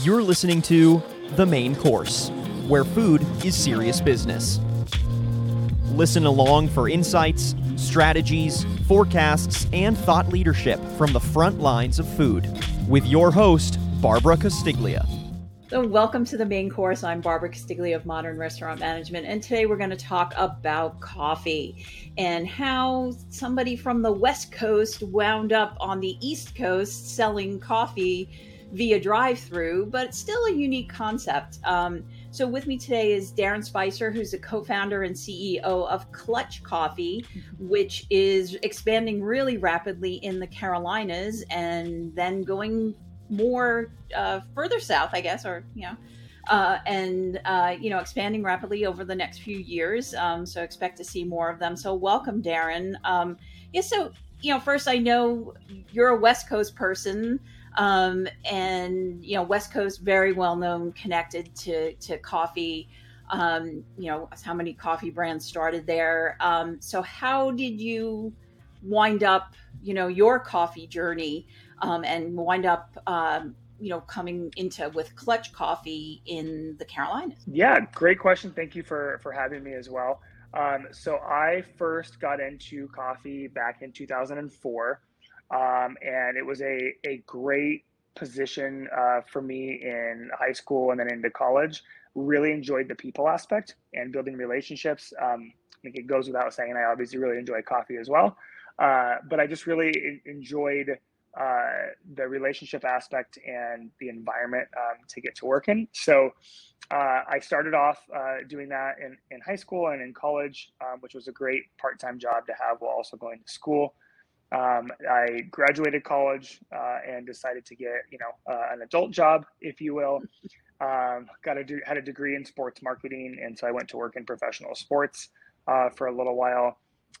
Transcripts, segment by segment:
You're listening to The Main Course, where food is serious business. Listen along for insights, strategies, forecasts, and thought leadership from the front lines of food with your host, Barbara Castiglia. So, welcome to the main course. I'm Barbara Castiglia of Modern Restaurant Management, and today we're going to talk about coffee and how somebody from the West Coast wound up on the East Coast selling coffee via drive through, but it's still a unique concept. Um, so, with me today is Darren Spicer, who's the co founder and CEO of Clutch Coffee, which is expanding really rapidly in the Carolinas and then going more uh, further south, I guess, or, you know. Uh, and uh, you know expanding rapidly over the next few years um, so expect to see more of them so welcome darren um, yeah so you know first i know you're a west coast person um, and you know West Coast very well known, connected to to coffee. Um, you know how many coffee brands started there. Um, so how did you wind up, you know, your coffee journey um, and wind up, um, you know, coming into with Clutch Coffee in the Carolinas? Yeah, great question. Thank you for for having me as well. Um, so I first got into coffee back in 2004. Um, and it was a, a great position uh, for me in high school and then into college. Really enjoyed the people aspect and building relationships. Um, I think it goes without saying, I obviously really enjoy coffee as well. Uh, but I just really enjoyed uh, the relationship aspect and the environment um, to get to work in. So uh, I started off uh, doing that in, in high school and in college, um, which was a great part time job to have while also going to school. Um, I graduated college uh, and decided to get, you know, uh, an adult job, if you will. Um, got a had a degree in sports marketing, and so I went to work in professional sports uh, for a little while.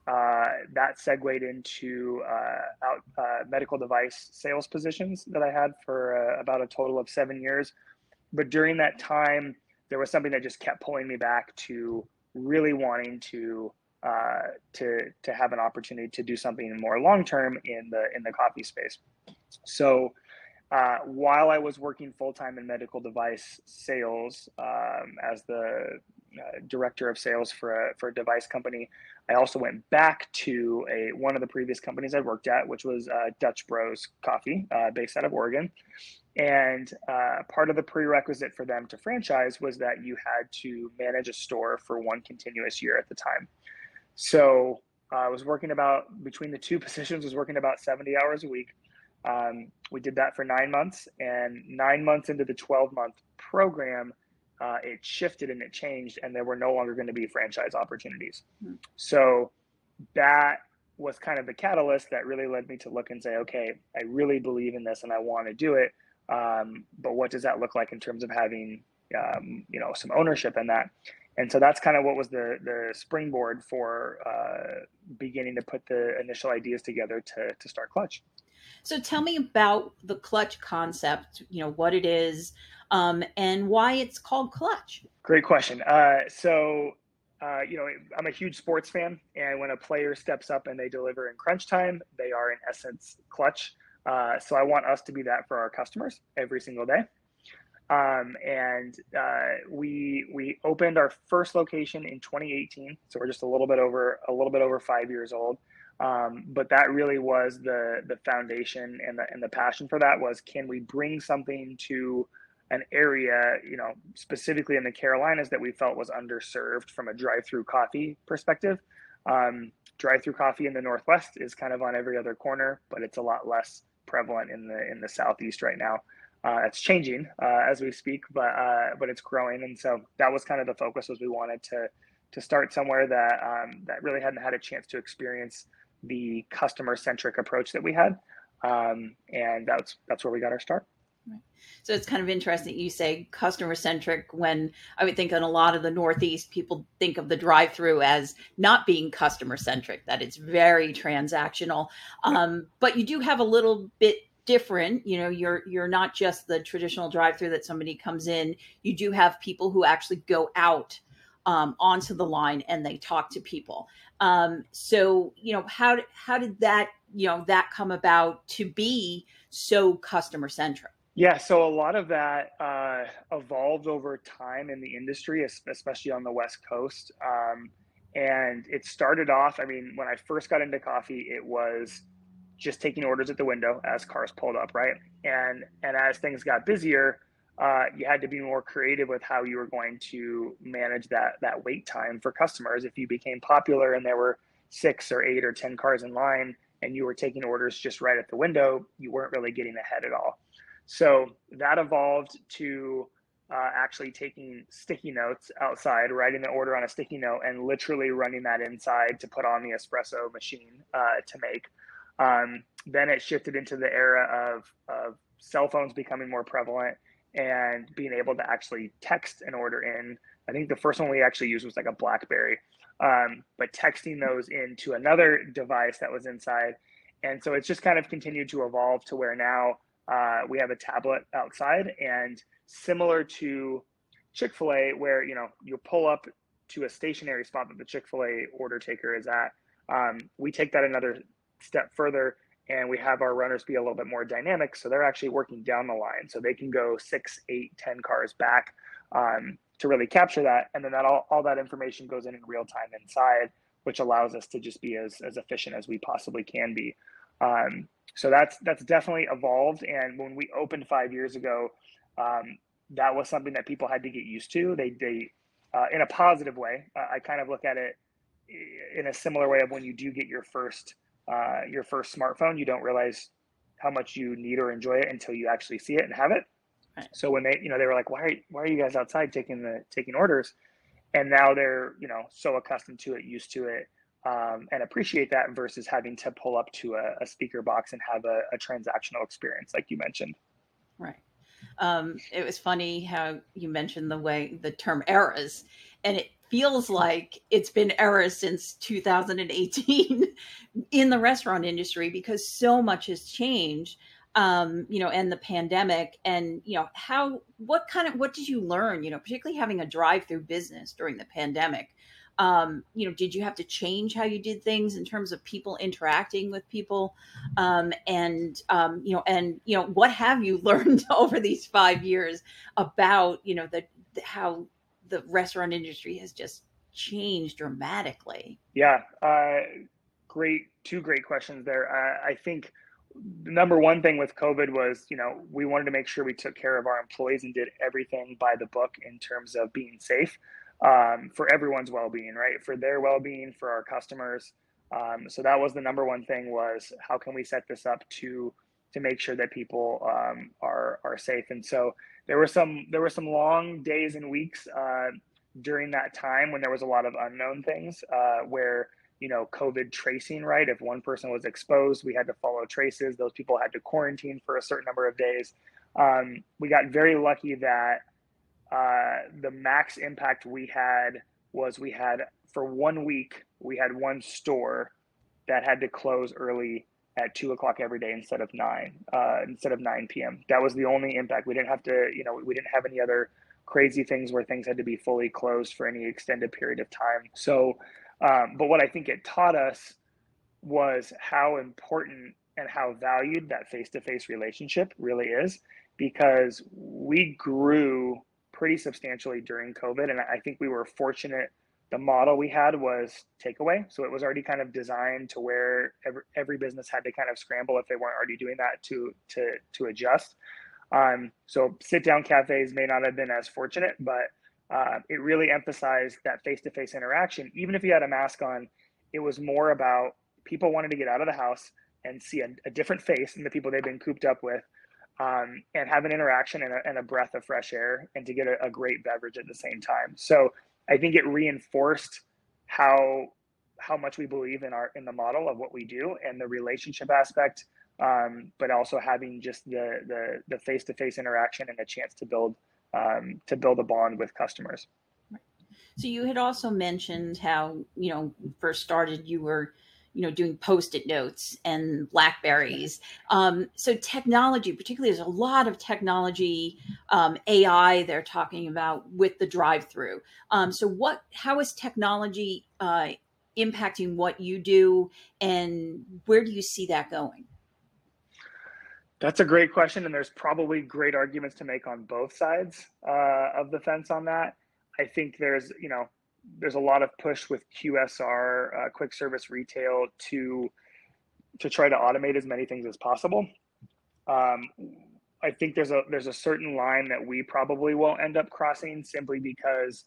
Uh, that segued into uh, out, uh, medical device sales positions that I had for about a total of seven years. But during that time, there was something that just kept pulling me back to really wanting to uh, to to have an opportunity to do something more long term in the in the coffee space. So uh, while I was working full time in medical device sales um, as the uh, director of sales for a for a device company, I also went back to a one of the previous companies I'd worked at, which was uh, Dutch Bros Coffee, uh, based out of Oregon. And uh, part of the prerequisite for them to franchise was that you had to manage a store for one continuous year at the time. So uh, I was working about between the two positions was working about 70 hours a week. Um, we did that for nine months, and nine months into the 12 month program, uh, it shifted and it changed, and there were no longer going to be franchise opportunities. Mm-hmm. So that was kind of the catalyst that really led me to look and say, okay, I really believe in this and I want to do it. Um, but what does that look like in terms of having, um, you know, some ownership in that? And so that's kind of what was the the springboard for uh, beginning to put the initial ideas together to to start Clutch. So tell me about the Clutch concept. You know what it is, um, and why it's called Clutch. Great question. Uh, so. Uh, you know, I'm a huge sports fan, and when a player steps up and they deliver in crunch time, they are in essence clutch. Uh, so I want us to be that for our customers every single day. Um, and uh, we we opened our first location in 2018, so we're just a little bit over a little bit over five years old. Um, but that really was the the foundation and the and the passion for that was can we bring something to an area, you know, specifically in the Carolinas that we felt was underserved from a drive-through coffee perspective. Um, drive-through coffee in the Northwest is kind of on every other corner, but it's a lot less prevalent in the in the Southeast right now. Uh, it's changing uh, as we speak, but uh, but it's growing, and so that was kind of the focus. Was we wanted to to start somewhere that um, that really hadn't had a chance to experience the customer centric approach that we had, um, and that's that's where we got our start. So it's kind of interesting you say customer centric when I would think in a lot of the Northeast, people think of the drive through as not being customer centric, that it's very transactional. Um, but you do have a little bit different you know you're you're not just the traditional drive through that somebody comes in. You do have people who actually go out um, onto the line and they talk to people. Um, so you know how how did that you know that come about to be so customer centric Yeah, so a lot of that uh, evolved over time in the industry, especially on the West Coast. Um, and it started off, I mean, when I first got into coffee, it was just taking orders at the window as cars pulled up, right? And and as things got busier, uh, you had to be more creative with how you were going to manage that that wait time for customers. If you became popular and there were six or eight or ten cars in line, and you were taking orders just right at the window, you weren't really getting ahead at all. So that evolved to uh, actually taking sticky notes outside, writing the order on a sticky note, and literally running that inside to put on the espresso machine uh, to make. Um, then it shifted into the era of, of cell phones becoming more prevalent and being able to actually text an order in. I think the first one we actually used was like a BlackBerry, um, but texting those into another device that was inside. And so it's just kind of continued to evolve to where now uh, we have a tablet outside and similar to Chick-fil-A where, you know, you pull up to a stationary spot that the Chick-fil-A order taker is at. Um, we take that another step further and we have our runners be a little bit more dynamic. So they're actually working down the line. So they can go six eight ten cars back um, to really capture that. And then that all, all that information goes in in real time inside which allows us to just be as, as efficient as we possibly can be. Um, so that's that's definitely evolved. And when we opened five years ago um, that was something that people had to get used to. They they uh, in a positive way uh, i kind of look at it in a similar way of when you do get your first uh, your first smartphone, you don't realize how much you need or enjoy it until you actually see it and have it. Right. So when they, you know, they were like, "Why are why are you guys outside taking the taking orders?" And now they're, you know, so accustomed to it, used to it, um, and appreciate that versus having to pull up to a, a speaker box and have a, a, transactional experience, like you mentioned. Right. Um, it was funny how you mentioned the way the term eras, and it feels like it's been era since 2018 in the restaurant industry because so much has changed um you know and the pandemic and you know how what kind of what did you learn you know particularly having a drive through business during the pandemic? Um you know did you have to change how you did things in terms of people interacting with people? Um and um you know and you know what have you learned over these 5 years about you know the how the restaurant industry has just changed dramatically. Yeah, uh, great, two great questions there. Uh, I think the number one thing with COVID was, you know, we wanted to make sure we took care of our employees and did everything by the book in terms of being safe um, for everyone's well-being, right? For their well-being, for our customers. Um, so that was the number one thing was how can we set this up to to make sure that people um, are are safe. And so there were some there were some long days and weeks uh, during that time when there was a lot of unknown things uh, where you know covid tracing right? If one person was exposed we had to follow traces. Those people had to quarantine for a certain number of days. Um, we got very lucky that uh, the max impact we had was we had for one week we had one store that had to close early at two o'clock every day instead of nine, uh, instead of 9 p.m. That was the only impact. We didn't have to, you know, we didn't have any other crazy things where things had to be fully closed for any extended period of time. So, um, but what I think it taught us was how important and how valued that face to face relationship really is because we grew pretty substantially during COVID. And I think we were fortunate the model we had was takeaway. So it was already kind of designed to where every, every business had to kind of scramble if they weren't already doing that to to to adjust. Um, so sit down cafes may not have been as fortunate, but uh, it really emphasized that face to face interaction. Even if you had a mask on, it was more about people wanted to get out of the house and see a, a different face than the people they've been cooped up with. Um, and have an interaction and a, and a, breath of fresh air and to get a, a great beverage at the same time. So I think it reinforced how how much we believe in our in the model of what we do and the relationship aspect, um, but also having just the the the face to face interaction and a chance to build um, to build a bond with customers. So you had also mentioned how you know first started you were you know doing post-it notes and blackberries. Um, so technology particularly there's a lot of technology um, ai they're talking about with the drive-through. Um, so what how is technology uh, impacting what you do and where do you see that going? That's a great question, and there's probably great arguments to make on both sides uh, of the fence on that. I think there's, you know, there's a lot of push with QSR, uh, quick service retail, to to try to automate as many things as possible. Um, I think there's a there's a certain line that we probably won't end up crossing simply because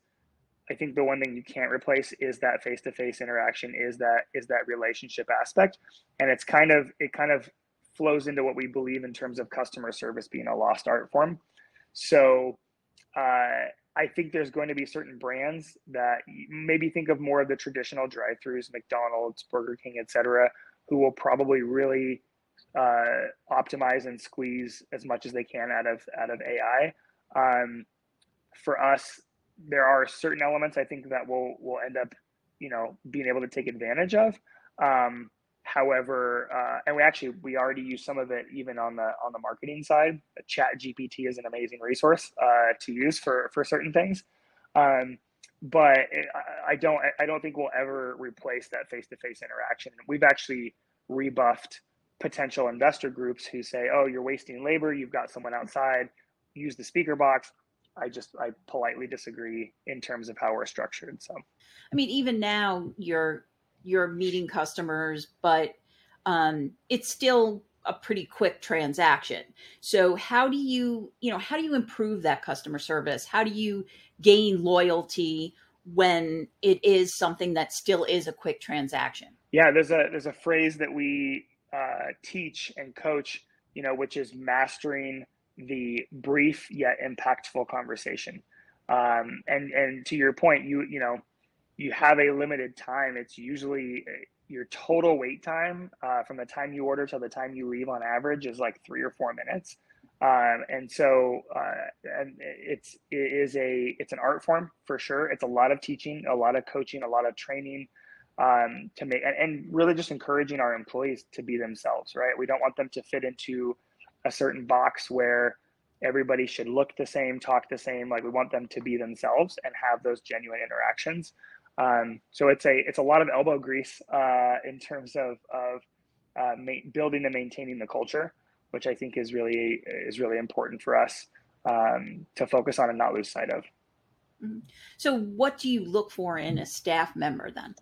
I think the one thing you can't replace is that face to face interaction, is that is that relationship aspect, and it's kind of it kind of flows into what we believe in terms of customer service being a lost art form. So uh, I think there's going to be certain brands that maybe think of more of the traditional drive-throughs, McDonald's, Burger King, etc., who will probably really uh, optimize and squeeze as much as they can out of out of AI. Um, for us, there are certain elements I think that will will end up, you know, being able to take advantage of. Um, however, uh, and we actually we already use some of it even on the on the marketing side. Chat GPT is an amazing resource uh, to use for for certain things. Um, but it, I don't I don't think we'll ever replace that face to face interaction. We've actually rebuffed potential investor groups who say, "Oh, you're wasting labor. You've got someone outside. Use the speaker box." I just I politely disagree in terms of how we're structured. So, I mean, even now you're you're meeting customers, but um, it's still a pretty quick transaction. So, how do you you know how do you improve that customer service? How do you gain loyalty when it is something that still is a quick transaction? Yeah, there's a there's a phrase that we uh, teach and coach, you know, which is mastering the brief yet impactful conversation. Um, and and to your point, you you know, you have a limited time. It's usually uh, your total wait time uh, from the time you order till the time you leave on average is like three or four minutes. Um, and so uh, and it's it is a it's an art form for sure. It's a lot of teaching, a lot of coaching, a lot of training um, to make and, and really just encouraging our employees to be themselves right we don't want them to fit into a certain box where everybody should look the same talk the same like we want them to be themselves and have those genuine interactions um, so it's a it's a lot of elbow grease uh, in terms of of uh, ma- building and maintaining the culture which i think is really is really important for us um, to focus on and not lose sight of mm-hmm. so what do you look for in a staff member then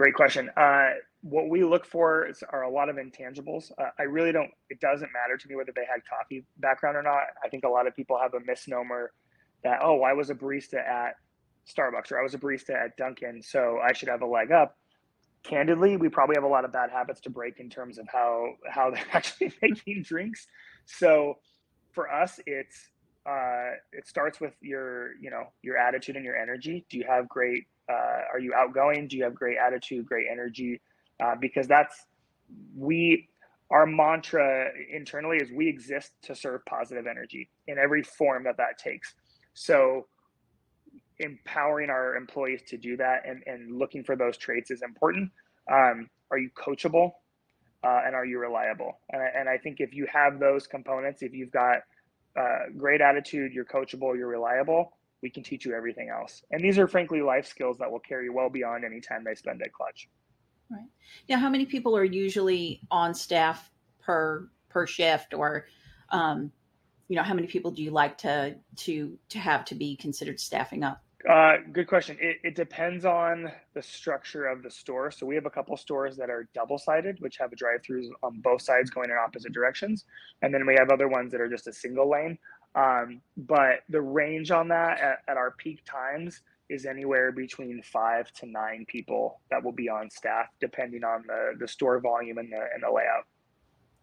Great question. Uh, what we look for is, are a lot of intangibles. Uh, I really don't. It doesn't matter to me whether they had coffee background or not. I think a lot of people have a misnomer that oh, I was a barista at Starbucks or I was a barista at Dunkin', so I should have a leg up. Candidly, we probably have a lot of bad habits to break in terms of how how they're actually making drinks. So for us, it's uh, it starts with your you know your attitude and your energy. Do you have great uh, are you outgoing? Do you have great attitude, great energy? Uh, because that's we our mantra internally is we exist to serve positive energy in every form that that takes. So empowering our employees to do that and, and looking for those traits is important. Um, are you coachable? Uh, and are you reliable? And I, and I think if you have those components, if you've got uh, great attitude, you're coachable, you're reliable, we can teach you everything else. And these are frankly life skills that will carry well beyond any time they spend at Clutch. Right. Now, how many people are usually on staff per per shift, or um, you know, how many people do you like to to to have to be considered staffing up? Uh, good question. It, it depends on the structure of the store. So we have a couple stores that are double sided, which have drive-throughs on both sides going in opposite directions, and then we have other ones that are just a single lane. Um, but the range on that at, at, our peak times is anywhere between five to nine people that will be on staff, depending on the, the store volume and the, and the layout.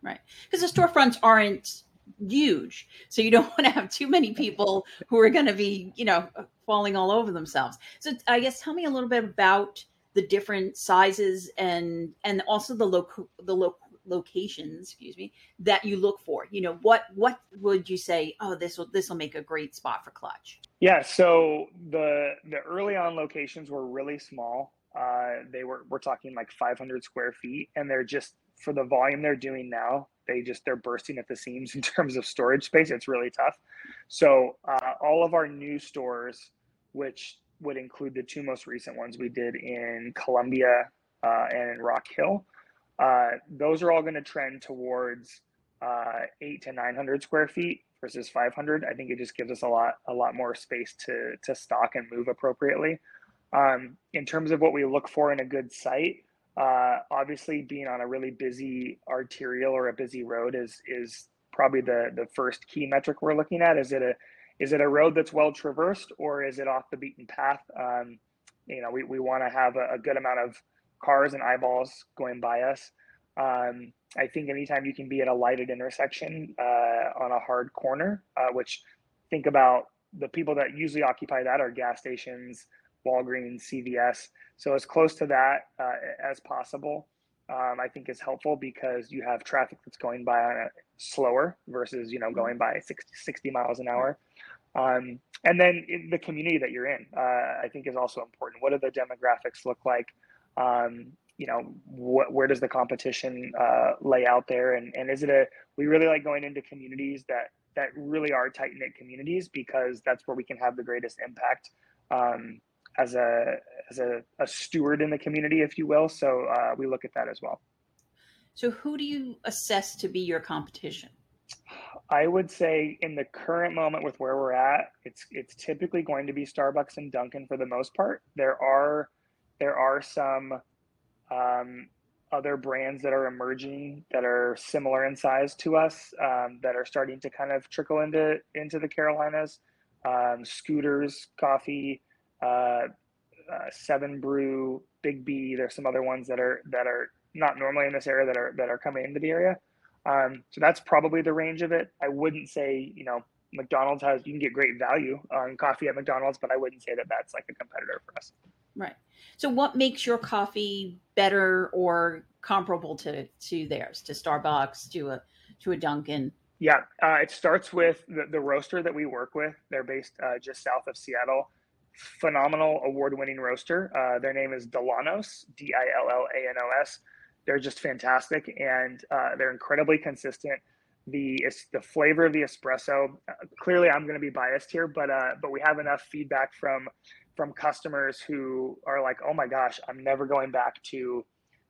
Right. Because the storefronts aren't huge. So you don't want to have too many people who are going to be, you know, falling all over themselves. So I guess tell me a little bit about the different sizes and and also the local the local locations excuse me that you look for you know what what would you say oh this will this will make a great spot for clutch yeah so the the early on locations were really small uh, they were we're talking like 500 square feet and they're just for the volume they're doing now they just they're bursting at the seams in terms of storage space it's really tough so uh, all of our new stores which would include the two most recent ones we did in columbia uh, and in rock hill uh, those are all going to trend towards uh, eight to 900 square feet versus 500. I think it just gives us a lot a lot more space to to stock and move appropriately. Um, in terms of what we look for in a good site, uh, obviously being on a really busy arterial or a busy road is is probably the the first key metric we're looking at. Is it a is it a road that's well traversed or is it off the beaten path? Um, you know, we, we want to have a, a, good amount of cars and eyeballs going by us. Um, I think anytime you can be at a lighted intersection uh, on a hard corner, uh, which think about the people that usually occupy that are gas stations, Walgreens, CVS. So as close to that uh, as possible, um, I think is helpful because you have traffic that's going by on a slower versus you know going by 60, 60 miles an hour. Um, and then the community that you're in, uh, I think is also important. What do the demographics look like? Um, you know, what, where does the competition uh, lay out there? And, and is it a, we really like going into communities that, that really are tight knit communities because that's where we can have the greatest impact um, as a, as a, a, steward in the community, if you will. So uh, we look at that as well. So who do you assess to be your competition? I would say in the current moment with where we're at, it's it's typically going to be Starbucks and Dunkin' for the most part. There are there are some um, other brands that are emerging that are similar in size to us um, that are starting to kind of trickle into into the Carolinas. Um, Scooters Coffee, uh, uh, Seven Brew, Biggby. There's some other ones that are that are not normally in this area that are that are coming into the area. Um, so that's probably the range of it. I wouldn't say you know McDonald's has you can get great value on coffee at McDonald's, but I wouldn't say that that's like a competitor for us. Right. So what makes your coffee better or comparable to to theirs, to Starbucks, to a to a Dunkin'? Yeah, uh, it starts with the, the roaster that we work with. They're based uh, just south of Seattle. Phenomenal award-winning roaster. Uh, their name is Dillanos, D-I-L-L-A-N-O-S. They're just fantastic, and uh, they're incredibly consistent. The the flavor of the espresso. Uh, clearly, I'm going to be biased here, but uh, but we have enough feedback from from customers who are like, "Oh my gosh, I'm never going back to,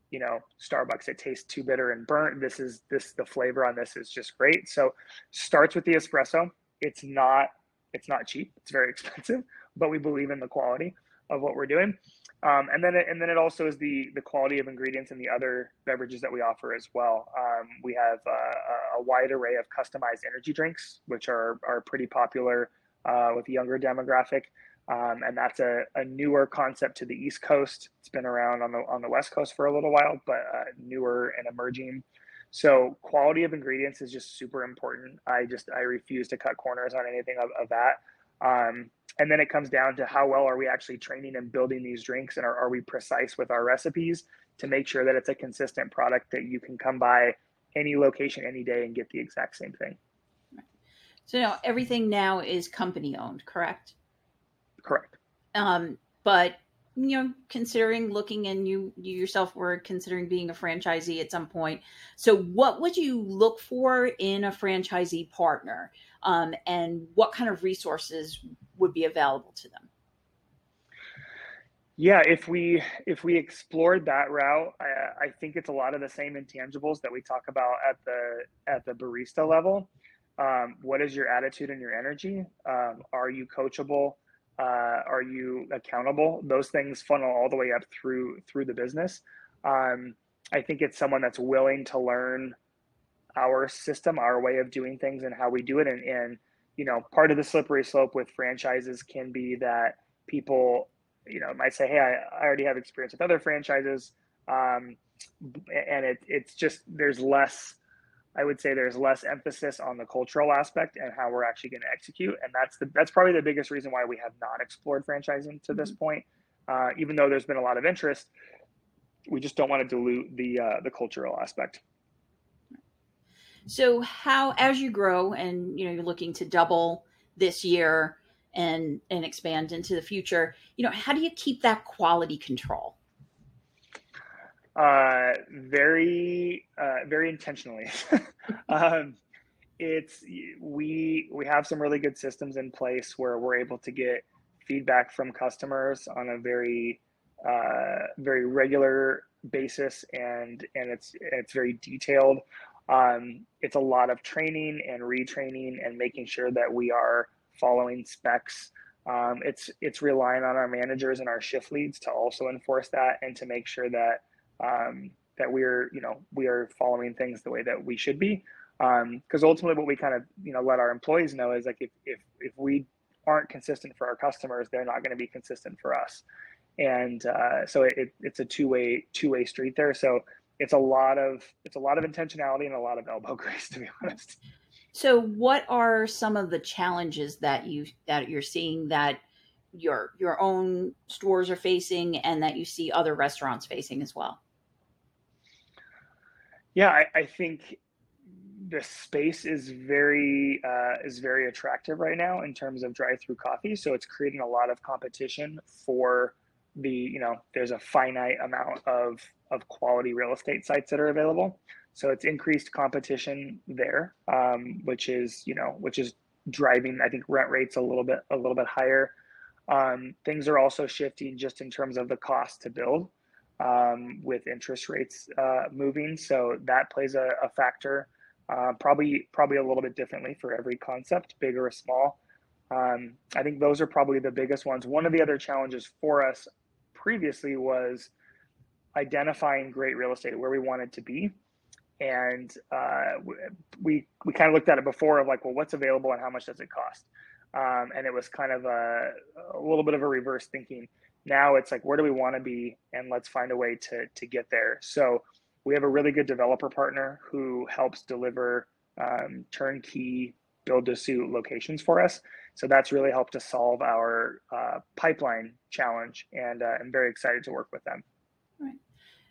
you know, Starbucks. It tastes too bitter and burnt. This is this the flavor on this is just great." So, starts with the espresso. It's not it's not cheap. It's very expensive, but we believe in the quality of what we're doing. Um, and then it, and then it also is the the quality of ingredients and the other beverages that we offer as well. Um, we have uh, a wide array of customized energy drinks, which are are pretty popular uh, with the younger demographic. Um, and that's a, a, newer concept to the East Coast. It's been around on the on the West Coast for a little while, but uh, newer and emerging. So quality of ingredients is just super important. I just I refuse to cut corners on anything of, of that. Um, and then it comes down to how well are we actually training and building these drinks, and are, are we precise with our recipes to make sure that it's a consistent product that you can come by any location any day and get the exact same thing. So now everything now is company owned, correct? Correct. Um, but you know, considering looking and you you yourself were considering being a franchisee at some point. So, what would you look for in a franchisee partner, um, and what kind of resources would be available to them? Yeah, if we if we explored that route, I, I think it's a lot of the same intangibles that we talk about at the at the barista level. Um, what is your attitude and your energy? Um, are you coachable? uh, are you accountable those things funnel all the way up through through the business um, i think it's someone that's willing to learn our system our way of doing things and how we do it and, and you know part of the slippery slope with franchises can be that people you know might say hey i, I already have experience with other franchises um, and it, it's just there's less I would say there's less emphasis on the cultural aspect and how we're actually going to execute, and that's the that's probably the biggest reason why we have not explored franchising to this mm-hmm. point. Uh, even though there's been a lot of interest, we just don't want to dilute the uh, the cultural aspect. So, how as you grow and you know you're looking to double this year and and expand into the future, you know, how do you keep that quality control? Uh, very, uh, very intentionally. um, it's we we have some really good systems in place where we're able to get feedback from customers on a very uh, very regular basis and and it's it's very detailed. Um, it's a lot of training and retraining and making sure that we are following specs. Um, it's it's relying on our managers and our shift leads to also enforce that and to make sure that um, that we're you know we are following things the way that we should be. Because um, ultimately, what we kind of you know let our employees know is like if if if we aren't consistent for our customers, they're not going to be consistent for us. And uh, so it, it's a two way two way street there. So it's a lot of it's a lot of intentionality and a lot of elbow grease, to be honest. So, what are some of the challenges that you that you're seeing that your your own stores are facing, and that you see other restaurants facing as well? Yeah, I, I think the space is very uh, is very attractive right now in terms of drive-through coffee. So it's creating a lot of competition for the you know there's a finite amount of of quality real estate sites that are available. So it's increased competition there, um, which is you know which is driving I think rent rates a little bit a little bit higher. Um, things are also shifting just in terms of the cost to build um, with interest rates uh, moving. So that plays a, a factor. Uh, probably probably a little bit differently for every concept, big or small. Um, I think those are probably the biggest ones. One of the other challenges for us previously was identifying great real estate where we wanted to be, and uh, we we kind of looked at it before of like, well, what's available and how much does it cost? Um, and it was kind of a, a little bit of a reverse thinking. Now it's like, where do we want to be, and let's find a way to to get there. So we have a really good developer partner who helps deliver um, turnkey build to suit locations for us. So that's really helped to solve our uh, pipeline challenge, and uh, I'm very excited to work with them. Right.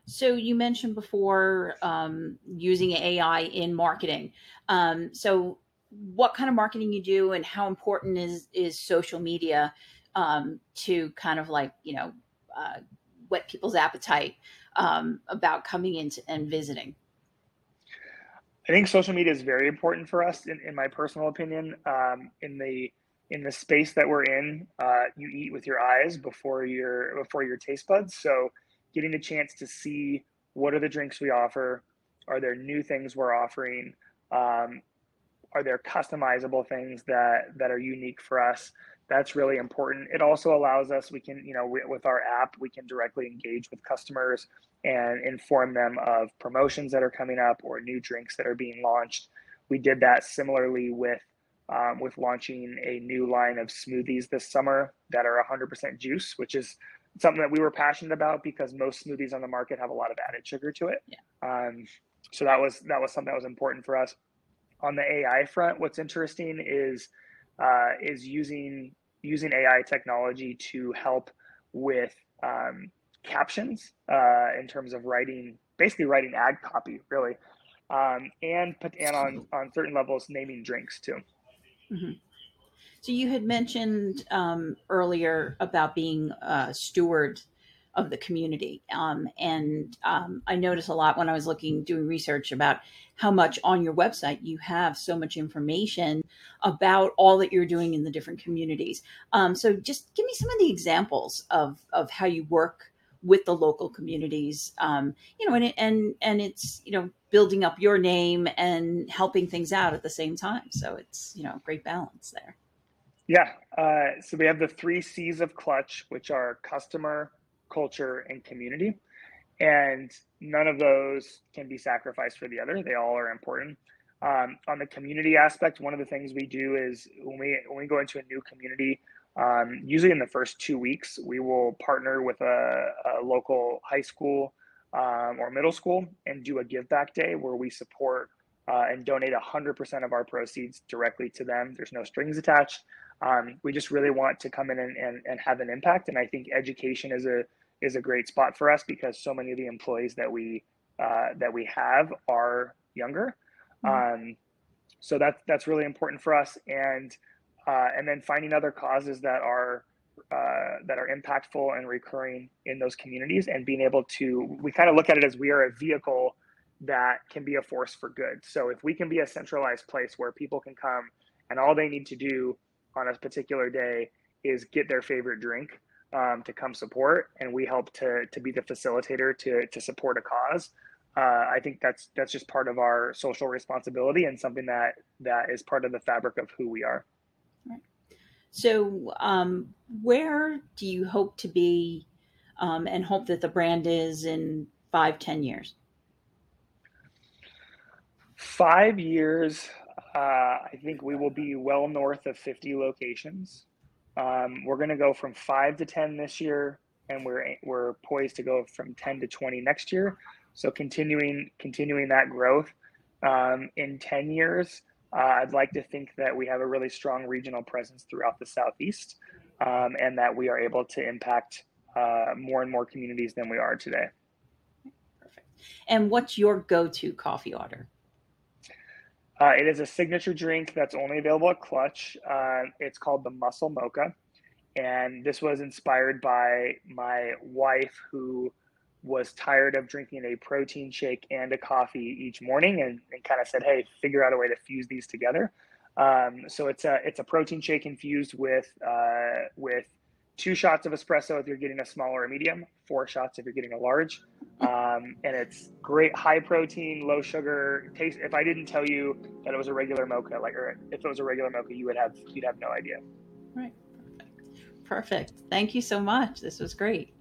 So you mentioned before um, using AI in marketing. Um, so what kind of marketing you do, and how important is is social media um, to kind of like you know uh, whet people's appetite um, about coming in and visiting? I think social media is very important for us, in, in my personal opinion. Um, in the in the space that we're in, uh, you eat with your eyes before your before your taste buds. So, getting a chance to see what are the drinks we offer, are there new things we're offering, um, are there customizable things that that are unique for us? that's really important. It also allows us, we can, you know, with our app, we can directly engage with customers and inform them of promotions that are coming up or new drinks that are being launched. We did that similarly with um, with launching a new line of smoothies this summer that are 100% juice, which is something that we were passionate about because most smoothies on the market have a lot of added sugar to it. Yeah. Um, so that was that was something that was important for us. On the AI front, what's interesting is uh, is using using AI technology to help with um, captions uh, in terms of writing, basically writing ad copy, really, um, and and on on certain levels naming drinks too. Mm-hmm. So you had mentioned um, earlier about being a steward of the community. Um, and um, I noticed a lot when I was looking, doing research about how much on your website you have so much information about all that you're doing in the different communities. Um, so just give me some of the examples of, of how you work with the local communities, um, you know, and, and, and it's, you know, building up your name and helping things out at the same time. So it's, you know, great balance there. Yeah. Uh, so we have the three C's of clutch, which are customer, culture, and community. And none of those can be sacrificed for the other. They all are important. Um, on the community aspect, one of the things we do is when we when we go into a new community, um, usually in the first two weeks, we will partner with a, a local high school um, or middle school and do a give back day where we support uh, and donate 100% of our proceeds directly to them. There's no strings attached. Um, we just really want to come in and, and, and have an impact. And I think education is a is a great spot for us because so many of the employees that we uh, that we have are younger. Mm-hmm. Um, so that's that's really important for us, and uh, and then finding other causes that are uh, that are impactful and recurring in those communities, and being able to we kind of look at it as we are a vehicle that can be a force for good. So if we can be a centralized place where people can come and all they need to do on a particular day is get their favorite drink um, to come support, and we help to to be the facilitator to to support a cause. Uh, I think that's that's just part of our social responsibility and something that that is part of the fabric of who we are. So, um, where do you hope to be, um, and hope that the brand is in five, ten years? Five years, uh, I think we will be well north of 50 locations. Um, we're going to go from five to 10 this year, and we're we're poised to go from 10 to 20 next year. So continuing continuing that growth um, in 10 years, uh, I'd like to think that we have a really strong regional presence throughout the southeast, um, and that we are able to impact uh, more and more communities than we are today. Perfect. And what's your go-to coffee order? Uh, it is a signature drink that's only available at Clutch. Uh, it's called the Muscle Mocha. And this was inspired by my wife, who was tired of drinking a protein shake and a coffee each morning and, and kind of said, hey, figure out a way to fuse these together. Um, so it's a it's a protein shake infused with uh, with two shots of espresso if you're getting a small or a medium, four shots if you're getting a large. Um, and it's great, high protein, low sugar taste. If I didn't tell you that it was a regular mocha, like, or if it was a regular mocha, you would have, you'd have no idea. Right. Perfect. Perfect. Thank you so much. This was great.